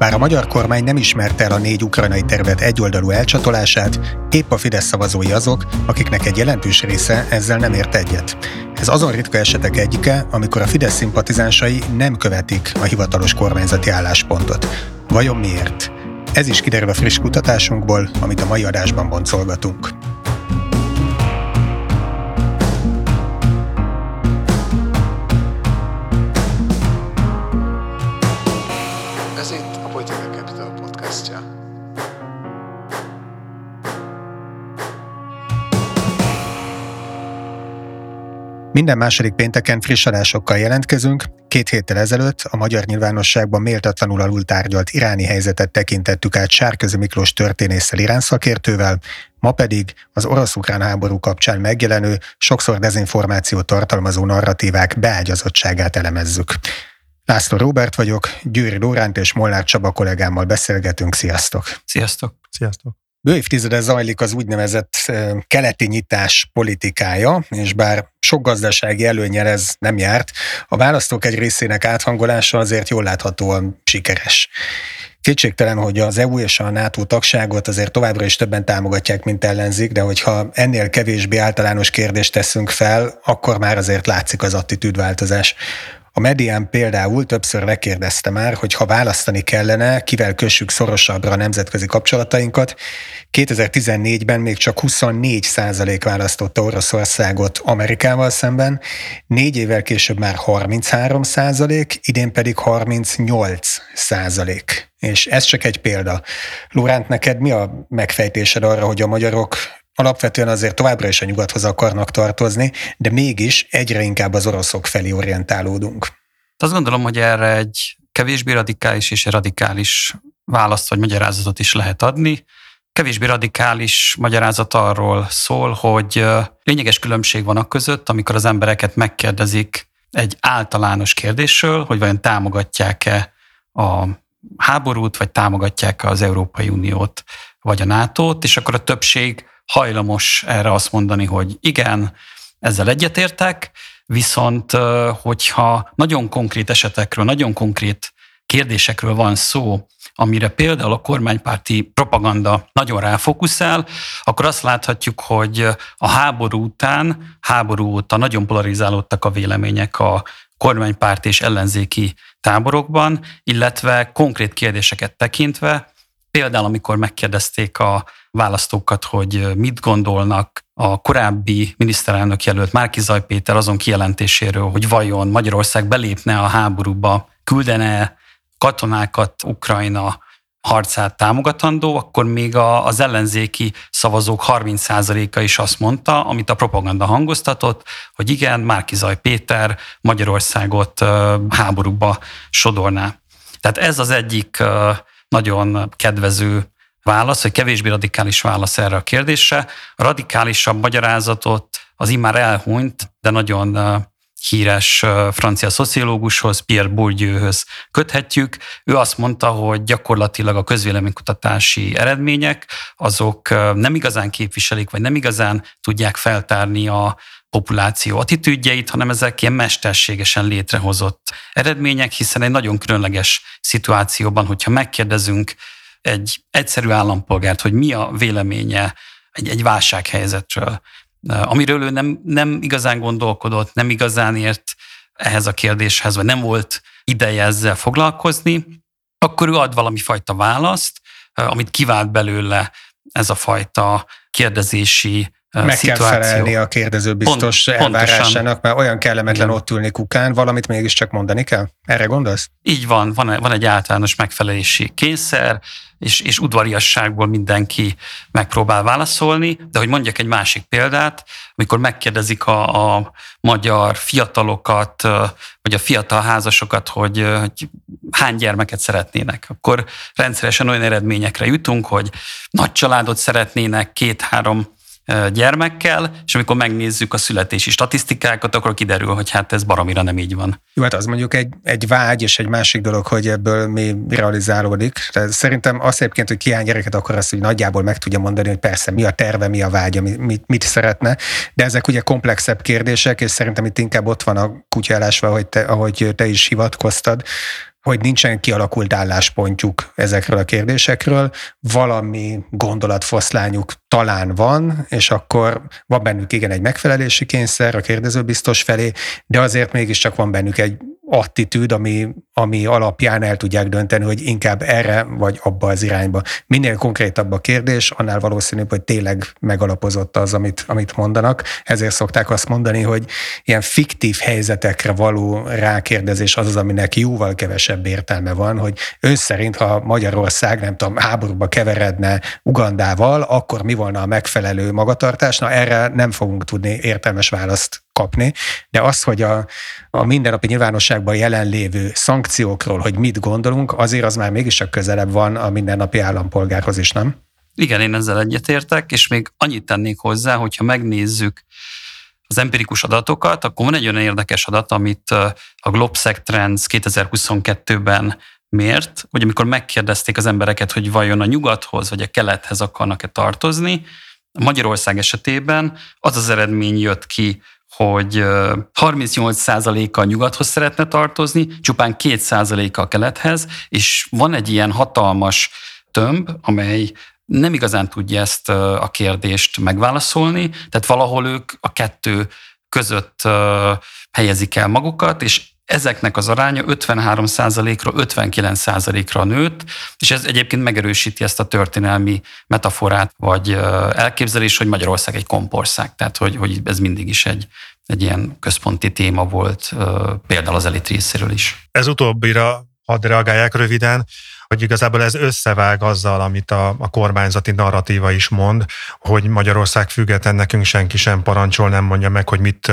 Bár a magyar kormány nem ismerte el a négy ukrajnai terület egyoldalú elcsatolását, épp a Fidesz szavazói azok, akiknek egy jelentős része ezzel nem ért egyet. Ez azon ritka esetek egyike, amikor a Fidesz szimpatizánsai nem követik a hivatalos kormányzati álláspontot. Vajon miért? Ez is kiderül a friss kutatásunkból, amit a mai adásban boncolgatunk. Minden második pénteken friss adásokkal jelentkezünk. Két héttel ezelőtt a magyar nyilvánosságban méltatlanul alul tárgyalt iráni helyzetet tekintettük át Sárközi Miklós történésszel irán szakértővel, ma pedig az orosz-ukrán háború kapcsán megjelenő, sokszor dezinformációt tartalmazó narratívák beágyazottságát elemezzük. László Róbert vagyok, Győri Lóránt és Molnár Csaba kollégámmal beszélgetünk. Sziasztok! Sziasztok! Sziasztok! Bő évtizede zajlik az úgynevezett keleti nyitás politikája, és bár sok gazdasági előnyel ez nem járt, a választók egy részének áthangolása azért jól láthatóan sikeres. Kétségtelen, hogy az EU és a NATO tagságot azért továbbra is többen támogatják, mint ellenzik, de hogyha ennél kevésbé általános kérdést teszünk fel, akkor már azért látszik az attitűdváltozás. A medián például többször megkérdezte már, hogy ha választani kellene, kivel kössük szorosabbra a nemzetközi kapcsolatainkat. 2014-ben még csak 24 százalék választotta Oroszországot Amerikával szemben, négy évvel később már 33 százalék, idén pedig 38 százalék. És ez csak egy példa. Lóránt, neked mi a megfejtésed arra, hogy a magyarok alapvetően azért továbbra is a nyugathoz akarnak tartozni, de mégis egyre inkább az oroszok felé orientálódunk. Azt gondolom, hogy erre egy kevésbé radikális és radikális választ vagy magyarázatot is lehet adni. Kevésbé radikális magyarázat arról szól, hogy lényeges különbség van a között, amikor az embereket megkérdezik egy általános kérdésről, hogy vajon támogatják-e a háborút, vagy támogatják-e az Európai Uniót, vagy a NATO-t, és akkor a többség hajlamos erre azt mondani, hogy igen, ezzel egyetértek, viszont hogyha nagyon konkrét esetekről, nagyon konkrét kérdésekről van szó, amire például a kormánypárti propaganda nagyon ráfókuszál, akkor azt láthatjuk, hogy a háború után, háború óta nagyon polarizálódtak a vélemények a kormánypárt és ellenzéki táborokban, illetve konkrét kérdéseket tekintve, például amikor megkérdezték a választókat, hogy mit gondolnak a korábbi miniszterelnök jelölt Márki Zaj Péter azon kijelentéséről, hogy vajon Magyarország belépne a háborúba, küldene katonákat Ukrajna harcát támogatandó, akkor még az ellenzéki szavazók 30%-a is azt mondta, amit a propaganda hangoztatott, hogy igen, Márki Zaj Péter Magyarországot háborúba sodorná. Tehát ez az egyik nagyon kedvező válasz, vagy kevésbé radikális válasz erre a kérdésre. A radikálisabb magyarázatot az immár elhunyt, de nagyon híres francia szociológushoz, Pierre Bourdieuhöz köthetjük. Ő azt mondta, hogy gyakorlatilag a közvéleménykutatási eredmények azok nem igazán képviselik, vagy nem igazán tudják feltárni a populáció attitűdjeit, hanem ezek ilyen mesterségesen létrehozott eredmények, hiszen egy nagyon különleges szituációban, hogyha megkérdezünk egy egyszerű állampolgárt, hogy mi a véleménye egy, egy válsághelyzetről, amiről ő nem, nem igazán gondolkodott, nem igazán ért ehhez a kérdéshez, vagy nem volt ideje ezzel foglalkozni, akkor ő ad valami fajta választ, amit kivált belőle ez a fajta kérdezési meg szituáció. kell felelni a kérdező biztos Pont, elvárásának, mert olyan kellemetlen Igen. ott ülni kukán, valamit mégiscsak mondani kell? Erre gondolsz? Így van, van, van egy általános megfelelési kényszer, és, és udvariasságból mindenki megpróbál válaszolni, de hogy mondjak egy másik példát, amikor megkérdezik a, a magyar fiatalokat, vagy a fiatal házasokat, hogy, hogy hány gyermeket szeretnének, akkor rendszeresen olyan eredményekre jutunk, hogy nagy családot szeretnének, két-három gyermekkel, és amikor megnézzük a születési statisztikákat, akkor kiderül, hogy hát ez baromira nem így van. Jó, hát az mondjuk egy, egy vágy, és egy másik dolog, hogy ebből mi realizálódik. Tehát szerintem az egyébként, hogy ki hány gyereket akar, azt hogy nagyjából meg tudja mondani, hogy persze mi a terve, mi a vágya, mit, mit szeretne, de ezek ugye komplexebb kérdések, és szerintem itt inkább ott van a kutyálásva, ahogy te, ahogy te is hivatkoztad, hogy nincsen kialakult álláspontjuk ezekről a kérdésekről, valami gondolatfoszlányuk talán van, és akkor van bennük igen egy megfelelési kényszer a kérdező biztos felé, de azért mégiscsak van bennük egy attitűd, ami, ami alapján el tudják dönteni, hogy inkább erre vagy abba az irányba. Minél konkrétabb a kérdés, annál valószínűbb, hogy tényleg megalapozott az, amit, amit mondanak. Ezért szokták azt mondani, hogy ilyen fiktív helyzetekre való rákérdezés az az, aminek jóval kevesebb értelme van, hogy ön szerint, ha Magyarország, nem tudom, háborúba keveredne Ugandával, akkor mi volna a megfelelő magatartás? Na erre nem fogunk tudni értelmes választ kapni, de az, hogy a, a mindennapi nyilvánosságban jelenlévő szankciókról, hogy mit gondolunk, azért az már mégiscsak közelebb van a mindennapi állampolgárhoz is, nem? Igen, én ezzel egyetértek, és még annyit tennék hozzá, hogyha megnézzük az empirikus adatokat, akkor van egy olyan érdekes adat, amit a Globsec Trends 2022-ben mért, hogy amikor megkérdezték az embereket, hogy vajon a nyugathoz vagy a kelethez akarnak-e tartozni, Magyarország esetében az az eredmény jött ki, hogy 38%-a a nyugathoz szeretne tartozni, csupán 2%-a a kelethez, és van egy ilyen hatalmas tömb, amely nem igazán tudja ezt a kérdést megválaszolni, tehát valahol ők a kettő között helyezik el magukat, és ezeknek az aránya 53%-ra 59%-ra nőtt, és ez egyébként megerősíti ezt a történelmi metaforát, vagy elképzelés, hogy Magyarország egy kompország, tehát hogy, hogy ez mindig is egy, egy ilyen központi téma volt, például az elit részéről is. Ez utóbbira hadd reagálják röviden hogy igazából ez összevág azzal, amit a, a kormányzati narratíva is mond, hogy Magyarország független, nekünk senki sem parancsol, nem mondja meg, hogy mit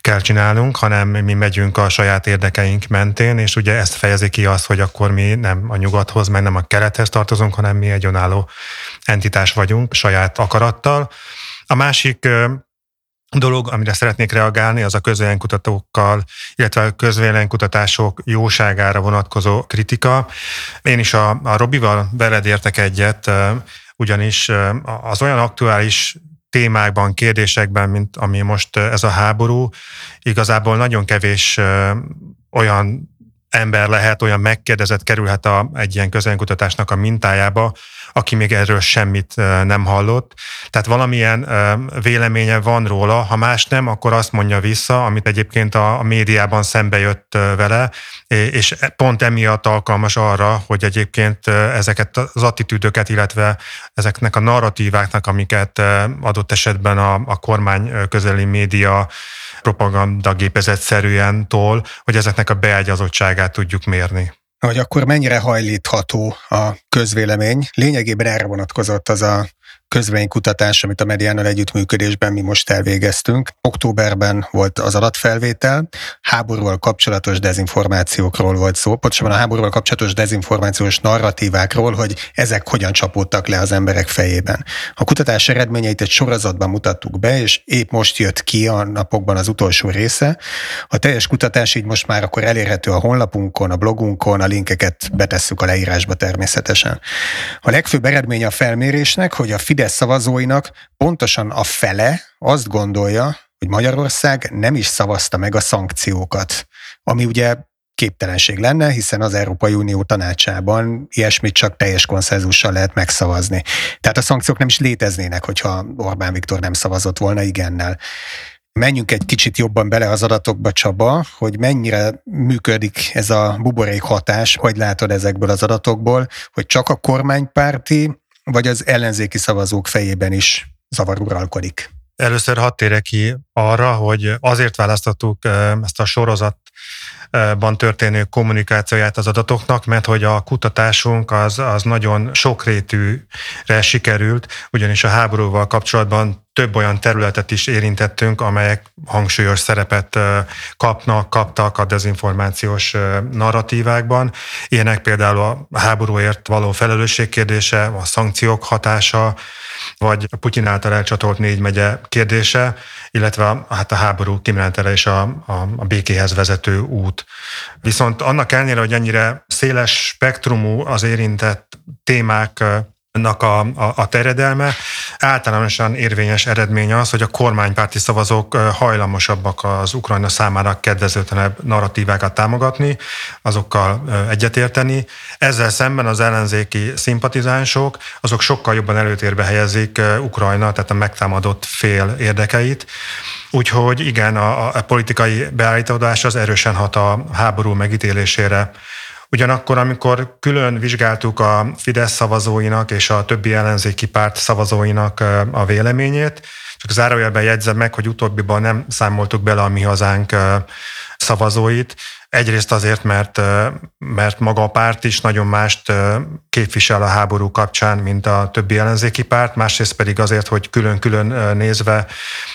kell csinálnunk, hanem mi megyünk a saját érdekeink mentén, és ugye ezt fejezi ki az, hogy akkor mi nem a nyugathoz, meg nem a kelethez tartozunk, hanem mi egy önálló entitás vagyunk saját akarattal. A másik dolog, amire szeretnék reagálni, az a közvéleménykutatókkal, illetve a közvéleménykutatások jóságára vonatkozó kritika. Én is a, a Robival veled értek egyet, ugyanis az olyan aktuális témákban, kérdésekben, mint ami most ez a háború, igazából nagyon kevés olyan ember lehet, olyan megkérdezett kerülhet a, egy ilyen közönkutatásnak a mintájába, aki még erről semmit nem hallott. Tehát valamilyen véleménye van róla, ha más nem, akkor azt mondja vissza, amit egyébként a, médiában szembe jött vele, és pont emiatt alkalmas arra, hogy egyébként ezeket az attitűdöket, illetve ezeknek a narratíváknak, amiket adott esetben a, a kormány közeli média propagandagépezet tól, hogy ezeknek a beágyazottságát tudjuk mérni hogy akkor mennyire hajlítható a közvélemény. Lényegében erre vonatkozott az a közvénykutatás, amit a mediánal együttműködésben mi most elvégeztünk. Októberben volt az adatfelvétel, háborúval kapcsolatos dezinformációkról volt szó, pontosabban a háborúval kapcsolatos dezinformációs narratívákról, hogy ezek hogyan csapódtak le az emberek fejében. A kutatás eredményeit egy sorozatban mutattuk be, és épp most jött ki a napokban az utolsó része. A teljes kutatás így most már akkor elérhető a honlapunkon, a blogunkon, a linkeket betesszük a leírásba természetesen. A legfőbb eredménye a felmérésnek, hogy a Fidesz szavazóinak pontosan a fele azt gondolja, hogy Magyarország nem is szavazta meg a szankciókat, ami ugye képtelenség lenne, hiszen az Európai Unió tanácsában ilyesmit csak teljes konszenzussal lehet megszavazni. Tehát a szankciók nem is léteznének, hogyha Orbán Viktor nem szavazott volna igennel. Menjünk egy kicsit jobban bele az adatokba, Csaba, hogy mennyire működik ez a buborék hatás, hogy látod ezekből az adatokból, hogy csak a kormánypárti vagy az ellenzéki szavazók fejében is zavar uralkodik? Először hadd térek ki arra, hogy azért választottuk ezt a sorozat ban történő kommunikációját az adatoknak, mert hogy a kutatásunk az, az nagyon sokrétűre sikerült, ugyanis a háborúval kapcsolatban több olyan területet is érintettünk, amelyek hangsúlyos szerepet kapnak, kaptak a dezinformációs narratívákban. Ilyenek például a háborúért való felelősség kérdése, a szankciók hatása, vagy a Putyin által elcsatolt négy megye kérdése, illetve hát a háború kimenetele és a, a, a békéhez vezető út. Viszont annak ellenére, hogy ennyire széles spektrumú az érintett témák a, a, a teredelme. Általánosan érvényes eredmény az, hogy a kormánypárti szavazók hajlamosabbak az Ukrajna számára kedvezőtlenebb narratívákat támogatni, azokkal egyetérteni. Ezzel szemben az ellenzéki szimpatizánsok, azok sokkal jobban előtérbe helyezik Ukrajna, tehát a megtámadott fél érdekeit. Úgyhogy igen, a, a politikai beállítódás az erősen hat a háború megítélésére. Ugyanakkor, amikor külön vizsgáltuk a Fidesz szavazóinak és a többi ellenzéki párt szavazóinak a véleményét, csak zárójelben jegyzem meg, hogy utóbbiban nem számoltuk bele a mi hazánk szavazóit. Egyrészt azért, mert, mert maga a párt is nagyon mást képvisel a háború kapcsán, mint a többi ellenzéki párt, másrészt pedig azért, hogy külön-külön nézve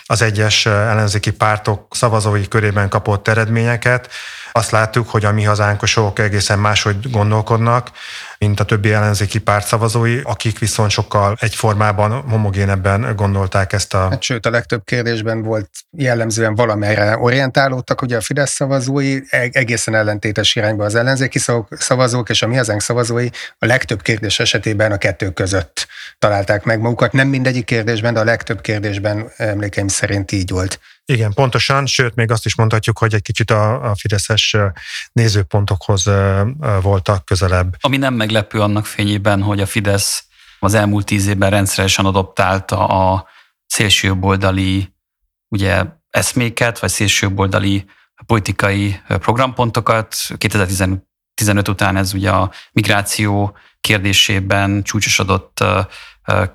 az egyes ellenzéki pártok szavazói körében kapott eredményeket, azt láttuk, hogy a mi hazánkosok egészen máshogy gondolkodnak, mint a többi ellenzéki párt szavazói, akik viszont sokkal egyformában, homogénebben gondolták ezt a... Hát, sőt, a legtöbb kérdésben volt jellemzően valamelyre orientálódtak, ugye a Fidesz szavazói e- egészen ellentétes irányba az ellenzéki szavazók, és a mi hazánk szavazói a legtöbb kérdés esetében a kettő között találták meg magukat. Nem mindegyik kérdésben, de a legtöbb kérdésben emlékeim szerint így volt. Igen, pontosan, sőt, még azt is mondhatjuk, hogy egy kicsit a, a fideszes nézőpontokhoz voltak közelebb. Ami nem meglepő annak fényében, hogy a Fidesz az elmúlt tíz évben rendszeresen adoptálta a szélsőjobboldali ugye, eszméket, vagy szélsőjobboldali politikai programpontokat. 2015 után ez ugye a migráció kérdésében csúcsosodott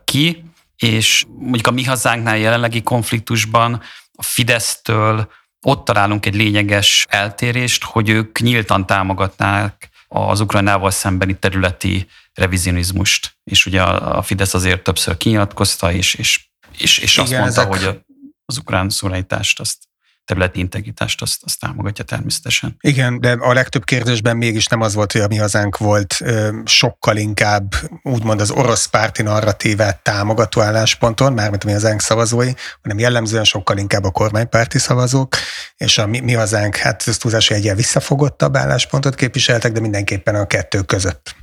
ki, és mondjuk a mi hazánknál jelenlegi konfliktusban a Fidesztől ott találunk egy lényeges eltérést, hogy ők nyíltan támogatnák az Ukrajnával szembeni területi revizionizmust. És ugye a Fidesz azért többször kinyilatkozta, és, és, és, és azt mondta, ezek... hogy az ukrán szuverenitást azt területi integritást azt, azt támogatja természetesen. Igen, de a legtöbb kérdésben mégis nem az volt, hogy a mi hazánk volt sokkal inkább úgymond az orosz párti narratívát támogató állásponton, mármint a mi hazánk szavazói, hanem jellemzően sokkal inkább a kormánypárti szavazók, és a mi, mi hazánk, hát ez túlzás, egy ilyen visszafogottabb álláspontot képviseltek, de mindenképpen a kettő között.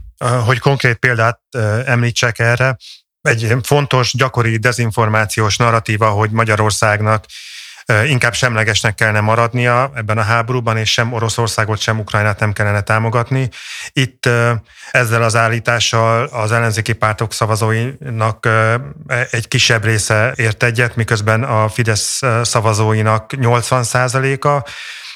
Hogy konkrét példát említsek erre, egy fontos, gyakori dezinformációs narratíva, hogy Magyarországnak inkább semlegesnek kellene maradnia ebben a háborúban, és sem Oroszországot, sem Ukrajnát nem kellene támogatni. Itt ezzel az állítással az ellenzéki pártok szavazóinak egy kisebb része ért egyet, miközben a Fidesz szavazóinak 80 a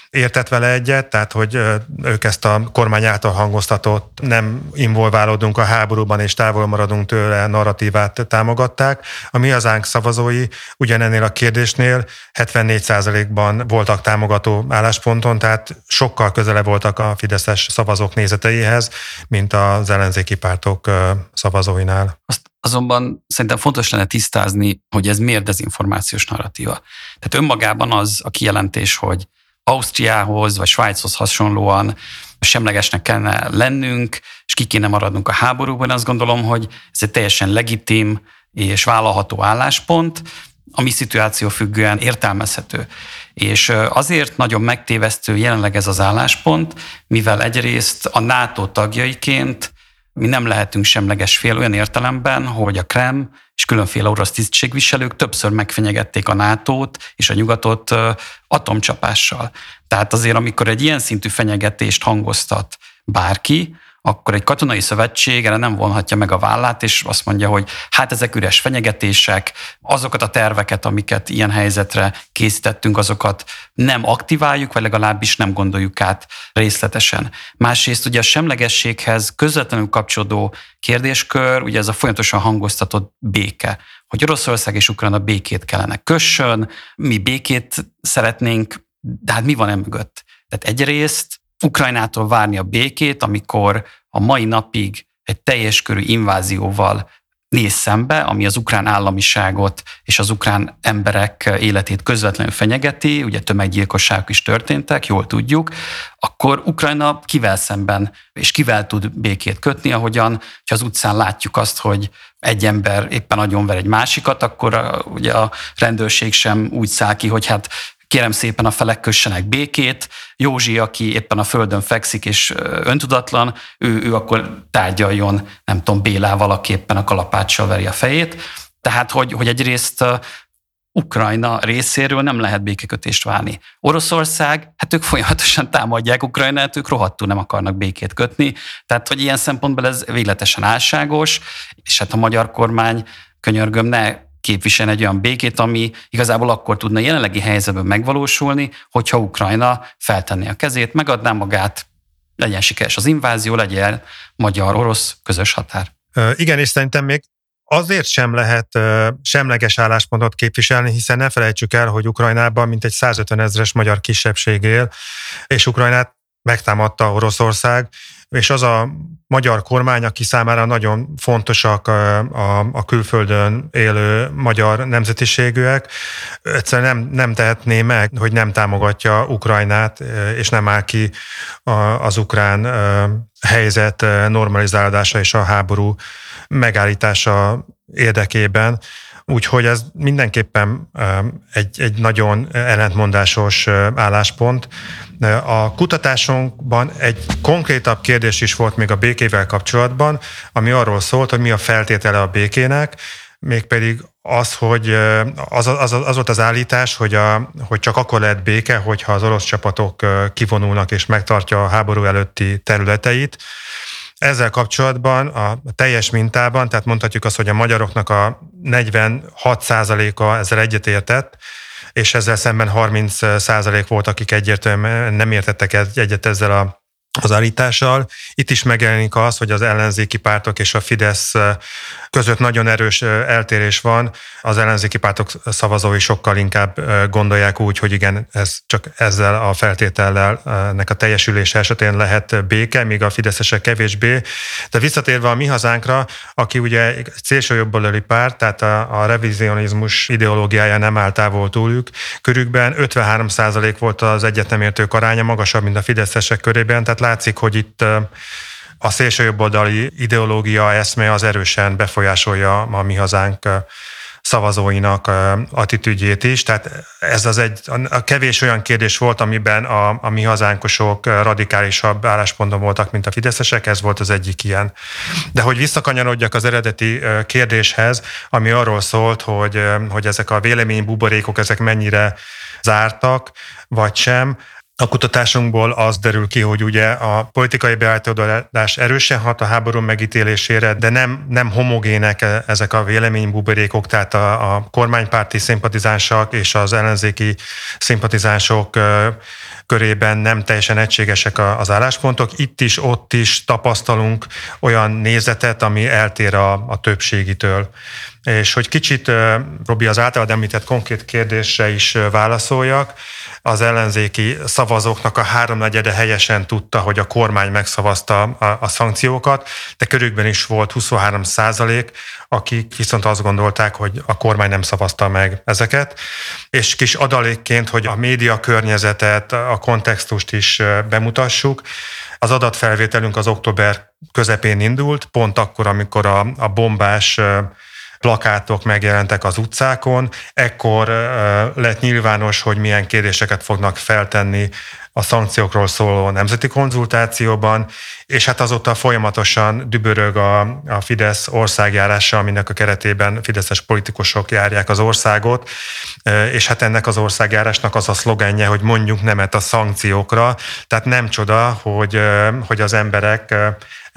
értett vele egyet, tehát hogy ők ezt a kormány által hangoztatott nem involválódunk a háborúban és távol maradunk tőle narratívát támogatták. A mi hazánk szavazói ugyanennél a kérdésnél 74%-ban voltak támogató állásponton, tehát sokkal közele voltak a fideszes szavazók nézeteihez, mint az ellenzéki pártok szavazóinál. Azt Azonban szerintem fontos lenne tisztázni, hogy ez miért dezinformációs narratíva. Tehát önmagában az a kijelentés, hogy Ausztriához vagy Svájchoz hasonlóan semlegesnek kellene lennünk, és ki kéne maradnunk a háborúban, azt gondolom, hogy ez egy teljesen legitim és vállalható álláspont, ami szituáció függően értelmezhető. És azért nagyon megtévesztő jelenleg ez az álláspont, mivel egyrészt a NATO tagjaiként mi nem lehetünk semleges fél olyan értelemben, hogy a Krem és különféle orosz tisztségviselők többször megfenyegették a nato és a nyugatot atomcsapással. Tehát azért, amikor egy ilyen szintű fenyegetést hangoztat bárki, akkor egy katonai szövetség erre nem vonhatja meg a vállát, és azt mondja, hogy hát ezek üres fenyegetések, azokat a terveket, amiket ilyen helyzetre készítettünk, azokat nem aktiváljuk, vagy legalábbis nem gondoljuk át részletesen. Másrészt ugye a semlegességhez közvetlenül kapcsolódó kérdéskör, ugye ez a folyamatosan hangoztatott béke, hogy Oroszország és Ukrajna békét kellene kössön, mi békét szeretnénk, de hát mi van emögött? Tehát egyrészt Ukrajnától várni a békét, amikor a mai napig egy teljes körű invázióval néz szembe, ami az ukrán államiságot és az ukrán emberek életét közvetlenül fenyegeti, ugye tömeggyilkosságok is történtek, jól tudjuk, akkor Ukrajna kivel szemben és kivel tud békét kötni, ahogyan, ha az utcán látjuk azt, hogy egy ember éppen agyonver egy másikat, akkor a, ugye a rendőrség sem úgy száll ki, hogy hát kérem szépen a felek kössenek békét, Józsi, aki éppen a földön fekszik és öntudatlan, ő, ő akkor tárgyaljon, nem tudom, Bélával, aki éppen a kalapáccsal veri a fejét. Tehát, hogy, hogy egyrészt Ukrajna részéről nem lehet békekötést válni. Oroszország, hát ők folyamatosan támadják Ukrajnát, ők rohadtul nem akarnak békét kötni, tehát hogy ilyen szempontból ez végletesen álságos, és hát a magyar kormány könyörgöm ne képvisel egy olyan békét, ami igazából akkor tudna jelenlegi helyzetben megvalósulni, hogyha Ukrajna feltenné a kezét, megadná magát, legyen sikeres az invázió, legyen magyar-orosz közös határ. Igen, és szerintem még azért sem lehet semleges álláspontot képviselni, hiszen ne felejtsük el, hogy Ukrajnában mintegy 150 ezres magyar kisebbség él, és Ukrajnát megtámadta Oroszország, és az a magyar kormány, aki számára nagyon fontosak a, a, külföldön élő magyar nemzetiségűek, egyszerűen nem, nem tehetné meg, hogy nem támogatja Ukrajnát, és nem áll ki az ukrán helyzet normalizálása és a háború megállítása érdekében. Úgyhogy ez mindenképpen egy, egy nagyon ellentmondásos álláspont. A kutatásunkban egy konkrétabb kérdés is volt még a békével kapcsolatban, ami arról szólt, hogy mi a feltétele a békének, mégpedig az, hogy az, az, az volt az állítás, hogy, a, hogy csak akkor lehet béke, hogyha az orosz csapatok kivonulnak és megtartja a háború előtti területeit. Ezzel kapcsolatban a teljes mintában, tehát mondhatjuk azt, hogy a magyaroknak a 46%-a ezzel egyetértett, és ezzel szemben 30% volt, akik egyértelműen nem értettek egyet ezzel a az állítással. Itt is megjelenik az, hogy az ellenzéki pártok és a Fidesz között nagyon erős eltérés van. Az ellenzéki pártok szavazói sokkal inkább gondolják úgy, hogy igen, ez csak ezzel a feltétellel nek a teljesülés esetén lehet béke, míg a fideszesek kevésbé. De visszatérve a mi hazánkra, aki ugye szélső jobboldali párt, tehát a, a revizionizmus ideológiája nem áll távol túlük, körükben 53% volt az egyetemértők aránya, magasabb, mint a fideszesek körében, tehát látszik, hogy itt a szélsőjobboldali ideológia eszme az erősen befolyásolja a mi hazánk szavazóinak attitűdjét is. Tehát ez az egy, a kevés olyan kérdés volt, amiben a, a mi hazánkosok radikálisabb állásponton voltak, mint a fideszesek, ez volt az egyik ilyen. De hogy visszakanyarodjak az eredeti kérdéshez, ami arról szólt, hogy, hogy ezek a véleménybuborékok, ezek mennyire zártak, vagy sem, a kutatásunkból az derül ki, hogy ugye a politikai beállítódás erősen hat a háború megítélésére, de nem, nem homogének e, ezek a véleménybuborékok, tehát a, a kormánypárti szimpatizánsok és az ellenzéki szimpatizánsok körében nem teljesen egységesek az álláspontok. Itt is, ott is tapasztalunk olyan nézetet, ami eltér a, a többségitől. És hogy kicsit, Robi, az általad említett konkrét kérdésre is válaszoljak, az ellenzéki szavazóknak a háromnegyede helyesen tudta, hogy a kormány megszavazta a, a szankciókat, de körükben is volt 23 százalék, akik viszont azt gondolták, hogy a kormány nem szavazta meg ezeket. És kis adalékként, hogy a média környezetet, a kontextust is bemutassuk, az adatfelvételünk az október közepén indult, pont akkor, amikor a, a bombás plakátok megjelentek az utcákon, ekkor lett nyilvános, hogy milyen kérdéseket fognak feltenni a szankciókról szóló nemzeti konzultációban, és hát azóta folyamatosan dübörög a, a Fidesz országjárása, aminek a keretében fideszes politikusok járják az országot, és hát ennek az országjárásnak az a szlogenje, hogy mondjuk nemet a szankciókra, tehát nem csoda, hogy, hogy az emberek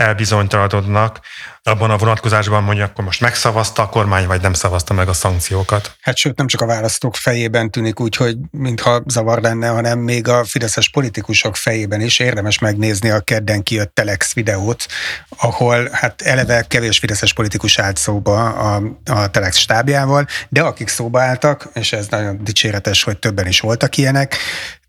elbizonytalanodnak abban a vonatkozásban, hogy akkor most megszavazta a kormány, vagy nem szavazta meg a szankciókat. Hát sőt, nem csak a választók fejében tűnik úgy, hogy mintha zavar lenne, hanem még a fideszes politikusok fejében is érdemes megnézni a kedden kijött Telex videót, ahol hát eleve kevés fideszes politikus állt szóba a, a Telex stábjával, de akik szóba álltak, és ez nagyon dicséretes, hogy többen is voltak ilyenek,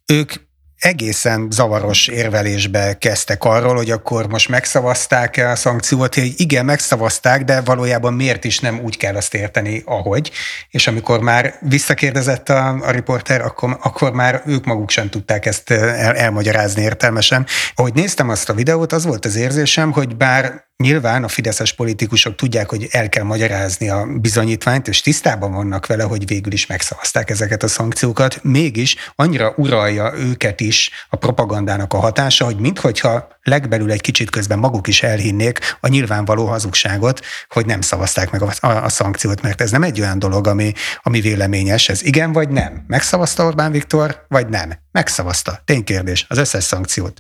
ők egészen zavaros érvelésbe kezdtek arról, hogy akkor most megszavazták a szankciót, hogy igen, megszavazták, de valójában miért is nem úgy kell azt érteni, ahogy. És amikor már visszakérdezett a, a riporter, akkor, akkor már ők maguk sem tudták ezt el, elmagyarázni értelmesen. Ahogy néztem azt a videót, az volt az érzésem, hogy bár nyilván a fideszes politikusok tudják, hogy el kell magyarázni a bizonyítványt, és tisztában vannak vele, hogy végül is megszavazták ezeket a szankciókat, mégis annyira uralja őket is a propagandának a hatása, hogy minthogyha legbelül egy kicsit közben maguk is elhinnék a nyilvánvaló hazugságot, hogy nem szavazták meg a, a, a szankciót, mert ez nem egy olyan dolog, ami, ami véleményes, ez igen vagy nem. Megszavazta Orbán Viktor, vagy nem? Megszavazta. Ténykérdés, az összes szankciót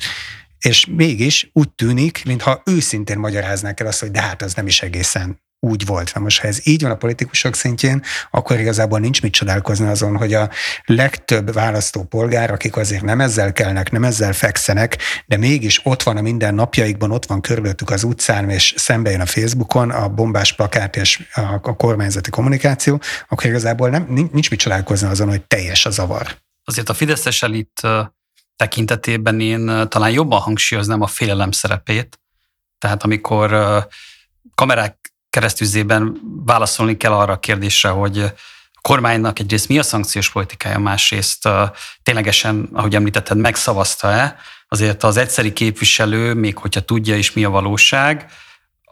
és mégis úgy tűnik, mintha őszintén magyaráznák el azt, hogy de hát az nem is egészen úgy volt. Na most, ha ez így van a politikusok szintjén, akkor igazából nincs mit csodálkozni azon, hogy a legtöbb választópolgár, akik azért nem ezzel kelnek, nem ezzel fekszenek, de mégis ott van a minden napjaikban, ott van körülöttük az utcán, és szembe jön a Facebookon a bombás plakát és a, a kormányzati kommunikáció, akkor igazából nem, nincs mit csodálkozni azon, hogy teljes a zavar. Azért a Fideszes elit tekintetében én talán jobban hangsúlyoznám a félelem szerepét. Tehát amikor kamerák keresztüzében válaszolni kell arra a kérdésre, hogy a kormánynak egyrészt mi a szankciós politikája, másrészt ténylegesen, ahogy említetted, megszavazta-e, azért az egyszeri képviselő, még hogyha tudja is mi a valóság,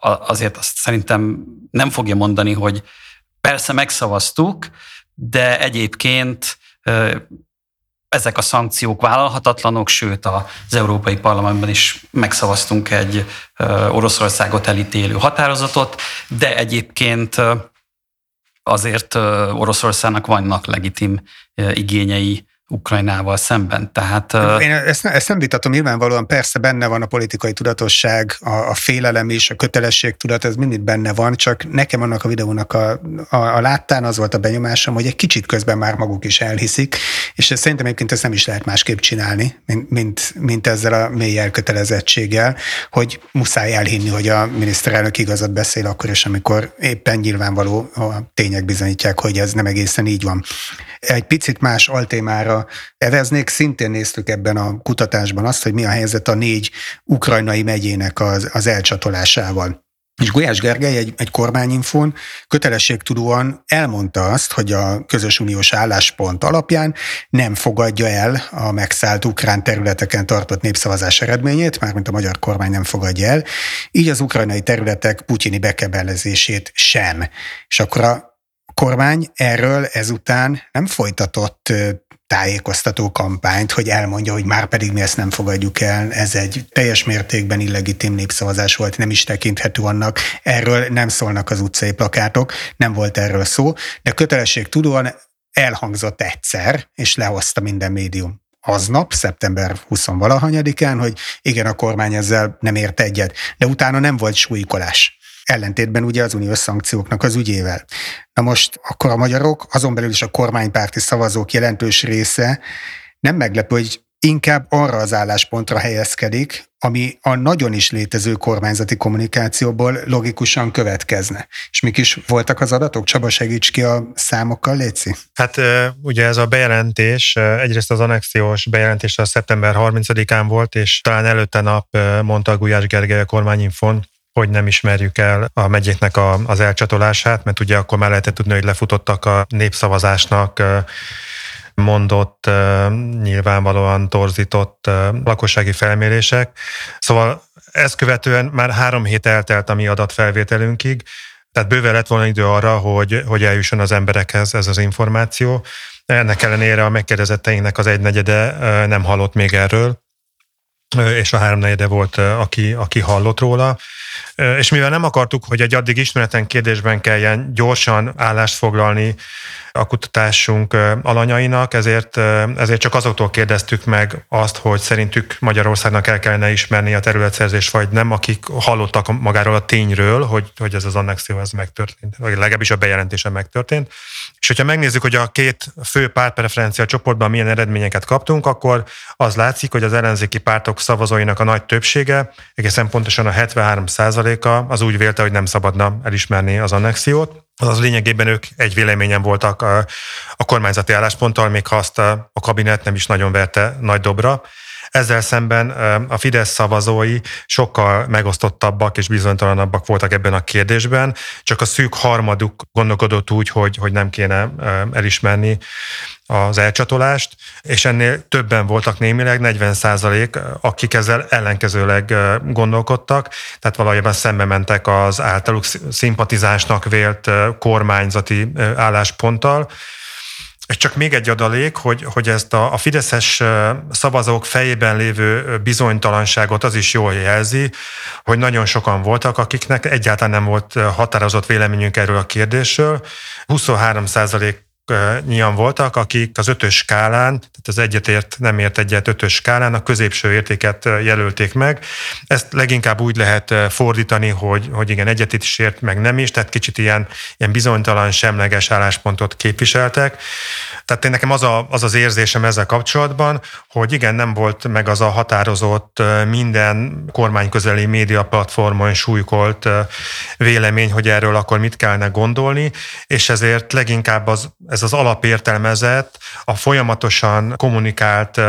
azért azt szerintem nem fogja mondani, hogy persze megszavaztuk, de egyébként ezek a szankciók vállalhatatlanok, sőt az Európai Parlamentben is megszavaztunk egy Oroszországot elítélő határozatot, de egyébként azért Oroszországnak vannak legitim igényei Ukrajnával szemben. Tehát, Én ezt, ezt nem vitatom, nyilvánvalóan persze benne van a politikai tudatosság, a, a félelem is, a kötelesség tudat, ez mindig benne van, csak nekem annak a videónak a, a, a láttán az volt a benyomásom, hogy egy kicsit közben már maguk is elhiszik, és ez, szerintem egyébként ezt nem is lehet másképp csinálni, mint, mint, mint ezzel a mély elkötelezettséggel, hogy muszáj elhinni, hogy a miniszterelnök igazat beszél akkor is, amikor éppen nyilvánvaló a tények bizonyítják, hogy ez nem egészen így van. Egy picit más altémára eveznék, szintén néztük ebben a kutatásban azt, hogy mi a helyzet a négy ukrajnai megyének az, az elcsatolásával. És Gulyás Gergely egy, egy kormányinfón kötelességtudóan elmondta azt, hogy a közös uniós álláspont alapján nem fogadja el a megszállt ukrán területeken tartott népszavazás eredményét, mármint a magyar kormány nem fogadja el, így az ukrajnai területek putyini bekebelezését sem. És akkor a kormány erről ezután nem folytatott tájékoztató kampányt, hogy elmondja, hogy már pedig mi ezt nem fogadjuk el, ez egy teljes mértékben illegitim népszavazás volt, nem is tekinthető annak, erről nem szólnak az utcai plakátok, nem volt erről szó, de kötelesség tudóan elhangzott egyszer, és lehozta minden médium aznap, szeptember 20-valahanyadikán, hogy igen, a kormány ezzel nem ért egyet, de utána nem volt súlykolás ellentétben ugye az uniós szankcióknak az ügyével. Na most akkor a magyarok, azon belül is a kormánypárti szavazók jelentős része nem meglepő, hogy inkább arra az álláspontra helyezkedik, ami a nagyon is létező kormányzati kommunikációból logikusan következne. És mik is voltak az adatok? Csaba, segíts ki a számokkal, Léci? Hát ugye ez a bejelentés, egyrészt az annexiós bejelentés a szeptember 30-án volt, és talán előtte nap mondta Gulyás Gergely a kormányinfon, hogy nem ismerjük el a megyéknek a, az elcsatolását, mert ugye akkor már lehetett tudni, hogy lefutottak a népszavazásnak mondott, nyilvánvalóan torzított lakossági felmérések. Szóval ezt követően már három hét eltelt a mi adatfelvételünkig, tehát bőven lett volna idő arra, hogy, hogy eljusson az emberekhez ez az információ. Ennek ellenére a megkérdezetteinknek az egynegyede nem hallott még erről, és a háromnegyede volt, aki, aki hallott róla. És mivel nem akartuk, hogy egy addig ismeretlen kérdésben kelljen gyorsan állást foglalni a kutatásunk alanyainak, ezért, ezért csak azoktól kérdeztük meg azt, hogy szerintük Magyarországnak el kellene ismerni a területszerzés, vagy nem, akik hallottak magáról a tényről, hogy, hogy ez az annexió ez megtörtént, vagy legalábbis a bejelentése megtörtént. És hogyha megnézzük, hogy a két fő pártpreferencia csoportban milyen eredményeket kaptunk, akkor az látszik, hogy az ellenzéki pártok szavazóinak a nagy többsége, egészen pontosan a 73 az úgy vélte, hogy nem szabadna elismerni az annexiót. Azaz lényegében ők egy véleményen voltak a, a kormányzati állásponttal, még ha azt a, a kabinet nem is nagyon verte nagy dobra. Ezzel szemben a Fidesz szavazói sokkal megosztottabbak és bizonytalanabbak voltak ebben a kérdésben, csak a szűk harmaduk gondolkodott úgy, hogy, hogy nem kéne elismerni az elcsatolást, és ennél többen voltak némileg, 40 százalék, akik ezzel ellenkezőleg gondolkodtak, tehát valójában szembe mentek az általuk szimpatizánsnak vélt kormányzati állásponttal, és csak még egy adalék, hogy, hogy ezt a, a fideszes szavazók fejében lévő bizonytalanságot az is jól jelzi, hogy nagyon sokan voltak, akiknek egyáltalán nem volt határozott véleményünk erről a kérdésről. 23 százalék nyian voltak, akik az ötös skálán, tehát az egyetért, nem ért egyet ötös skálán a középső értéket jelölték meg. Ezt leginkább úgy lehet fordítani, hogy, hogy igen, egyet is ért, meg nem is, tehát kicsit ilyen, ilyen bizonytalan, semleges álláspontot képviseltek. Tehát én nekem az, a, az az érzésem ezzel kapcsolatban, hogy igen, nem volt meg az a határozott minden kormányközeli média platformon súlykolt vélemény, hogy erről akkor mit kellene gondolni, és ezért leginkább az, ez az alapértelmezett, a folyamatosan kommunikált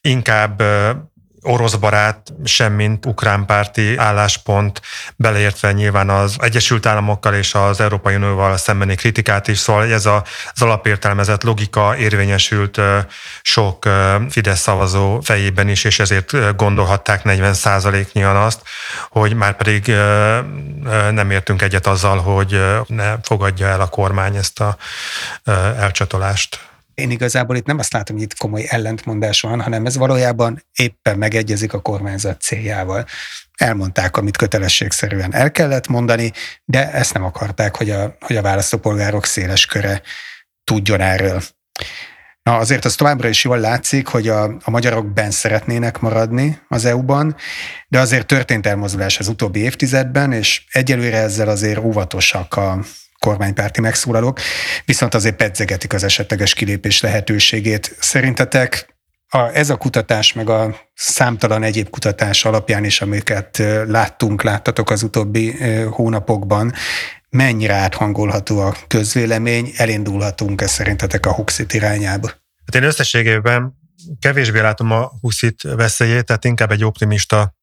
inkább orosz barát, semmint ukrán párti álláspont, beleértve nyilván az Egyesült Államokkal és az Európai Unióval szembeni kritikát is, szóval ez a, az alapértelmezett logika érvényesült sok Fidesz szavazó fejében is, és ezért gondolhatták 40% nyian azt, hogy már pedig nem értünk egyet azzal, hogy ne fogadja el a kormány ezt a elcsatolást én igazából itt nem azt látom, hogy itt komoly ellentmondás van, hanem ez valójában éppen megegyezik a kormányzat céljával. Elmondták, amit kötelességszerűen el kellett mondani, de ezt nem akarták, hogy a, hogy a választópolgárok széles köre tudjon erről. Na azért az továbbra is jól látszik, hogy a, a magyarok ben szeretnének maradni az EU-ban, de azért történt elmozdulás az utóbbi évtizedben, és egyelőre ezzel azért óvatosak a, kormánypárti megszólalók, viszont azért pedzegetik az esetleges kilépés lehetőségét. Szerintetek a, ez a kutatás, meg a számtalan egyéb kutatás alapján is, amiket láttunk, láttatok az utóbbi hónapokban, mennyire áthangolható a közvélemény, elindulhatunk-e szerintetek a Huxit irányába? Hát én összességében kevésbé látom a Huxit veszélyét, tehát inkább egy optimista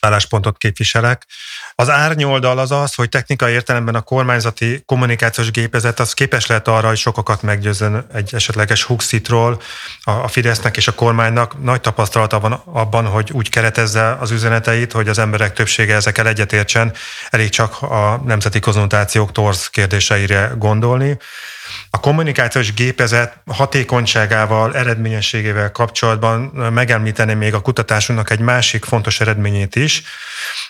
álláspontot képviselek. Az árnyoldal az az, hogy technikai értelemben a kormányzati kommunikációs gépezet az képes lehet arra, hogy sokakat meggyőzön egy esetleges Huxitról. A Fidesznek és a kormánynak nagy tapasztalata van abban, hogy úgy keretezze az üzeneteit, hogy az emberek többsége ezekkel egyetértsen. Elég csak a nemzeti konzultációk torz kérdéseire gondolni. A kommunikációs gépezet hatékonyságával, eredményességével kapcsolatban megemlíteném még a kutatásunknak egy másik fontos eredményét is,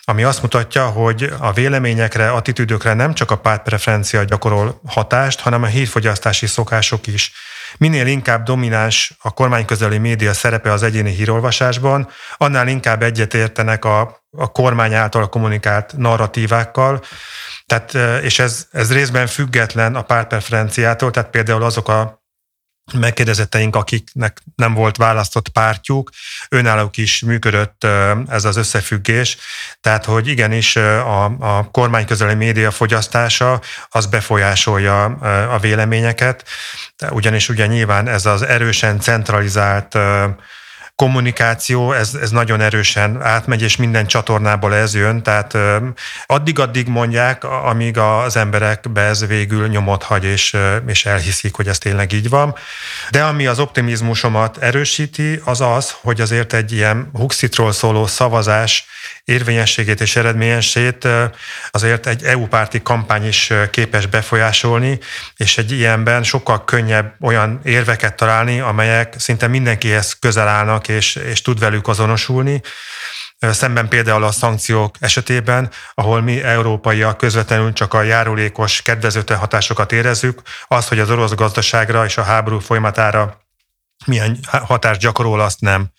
ami azt mutatja, hogy a véleményekre, attitűdökre nem csak a pártpreferencia gyakorol hatást, hanem a hírfogyasztási szokások is. Minél inkább domináns a kormányközeli média szerepe az egyéni hírolvasásban, annál inkább egyetértenek a, a kormány által kommunikált narratívákkal, tehát, és ez, ez részben független a pártpreferenciától, tehát például azok a megkérdezetteink, akiknek nem volt választott pártjuk, önállók is működött ez az összefüggés, tehát hogy igenis a, a kormány közeli média fogyasztása az befolyásolja a véleményeket, ugyanis ugye nyilván ez az erősen centralizált kommunikáció, ez, ez nagyon erősen átmegy, és minden csatornából ez jön, tehát addig-addig mondják, amíg az emberekbe ez végül nyomot hagy, és, és elhiszik, hogy ez tényleg így van. De ami az optimizmusomat erősíti, az az, hogy azért egy ilyen Huxitról szóló szavazás érvényességét és eredményességét azért egy EU-párti kampány is képes befolyásolni, és egy ilyenben sokkal könnyebb olyan érveket találni, amelyek szinte mindenkihez közel állnak, és, és tud velük azonosulni. Szemben például a szankciók esetében, ahol mi európaiak közvetlenül csak a járulékos kedvezőtlen hatásokat érezzük, az, hogy az orosz gazdaságra és a háború folyamatára milyen hatást gyakorol, azt nem.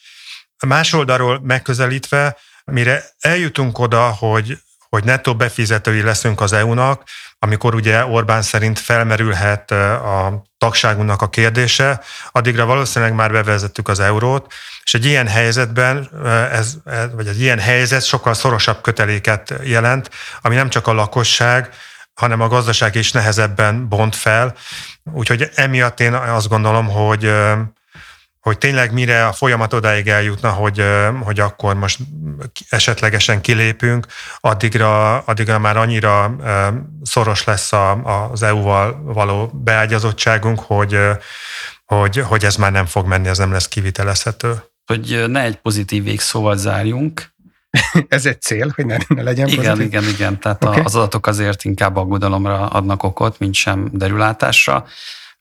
Más oldalról megközelítve mire eljutunk oda, hogy, hogy nettó befizetői leszünk az EU-nak, amikor ugye Orbán szerint felmerülhet a tagságunknak a kérdése, addigra valószínűleg már bevezettük az eurót, és egy ilyen helyzetben, ez, vagy egy ilyen helyzet sokkal szorosabb köteléket jelent, ami nem csak a lakosság, hanem a gazdaság is nehezebben bont fel. Úgyhogy emiatt én azt gondolom, hogy hogy tényleg mire a folyamat odáig eljutna, hogy, hogy akkor most esetlegesen kilépünk, addigra, addigra már annyira szoros lesz a, az EU-val való beágyazottságunk, hogy, hogy, hogy ez már nem fog menni, ez nem lesz kivitelezhető. Hogy ne egy pozitív végszóval zárjunk, Ez egy cél, hogy ne, ne legyen Igen, pozitív? igen, igen. Tehát okay. az adatok azért inkább aggodalomra adnak okot, mint sem derülátásra.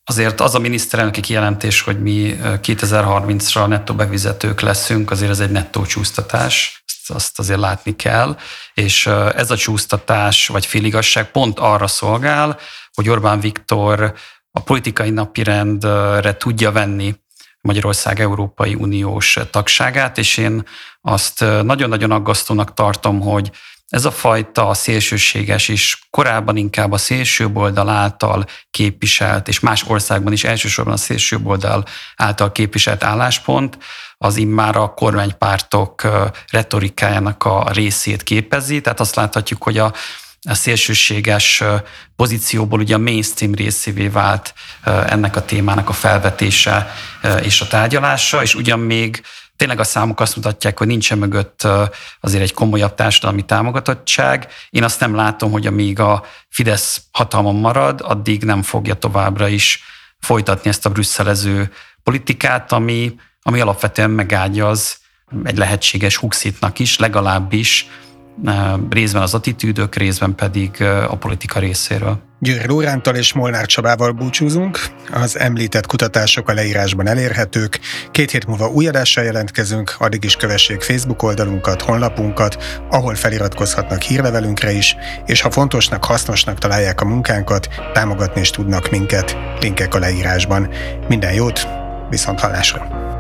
Azért az a miniszterelnöki kijelentés, hogy mi 2030-ra nettó bevizetők leszünk, azért ez egy nettó csúsztatás, azt azért látni kell, és ez a csúsztatás vagy féligasság pont arra szolgál, hogy Orbán Viktor a politikai napirendre tudja venni Magyarország Európai Uniós tagságát, és én azt nagyon-nagyon aggasztónak tartom, hogy ez a fajta szélsőséges és korábban inkább a szélsőboldal által képviselt, és más országban is elsősorban a szélsőboldal által képviselt álláspont, az immár a kormánypártok retorikájának a részét képezi. Tehát azt láthatjuk, hogy a a szélsőséges pozícióból ugye a mainstream részévé vált ennek a témának a felvetése és a tárgyalása, és ugyan még tényleg a számok azt mutatják, hogy nincsen mögött azért egy komolyabb társadalmi támogatottság. Én azt nem látom, hogy amíg a Fidesz hatalmon marad, addig nem fogja továbbra is folytatni ezt a brüsszelező politikát, ami, ami alapvetően megágyaz egy lehetséges huxitnak is, legalábbis részben az attitűdök, részben pedig a politika részéről. Győr Lórántal és Molnár Csabával búcsúzunk. Az említett kutatások a leírásban elérhetők. Két hét múlva új adással jelentkezünk, addig is kövessék Facebook oldalunkat, honlapunkat, ahol feliratkozhatnak hírlevelünkre is, és ha fontosnak, hasznosnak találják a munkánkat, támogatni is tudnak minket. Linkek a leírásban. Minden jót, viszont hallásra!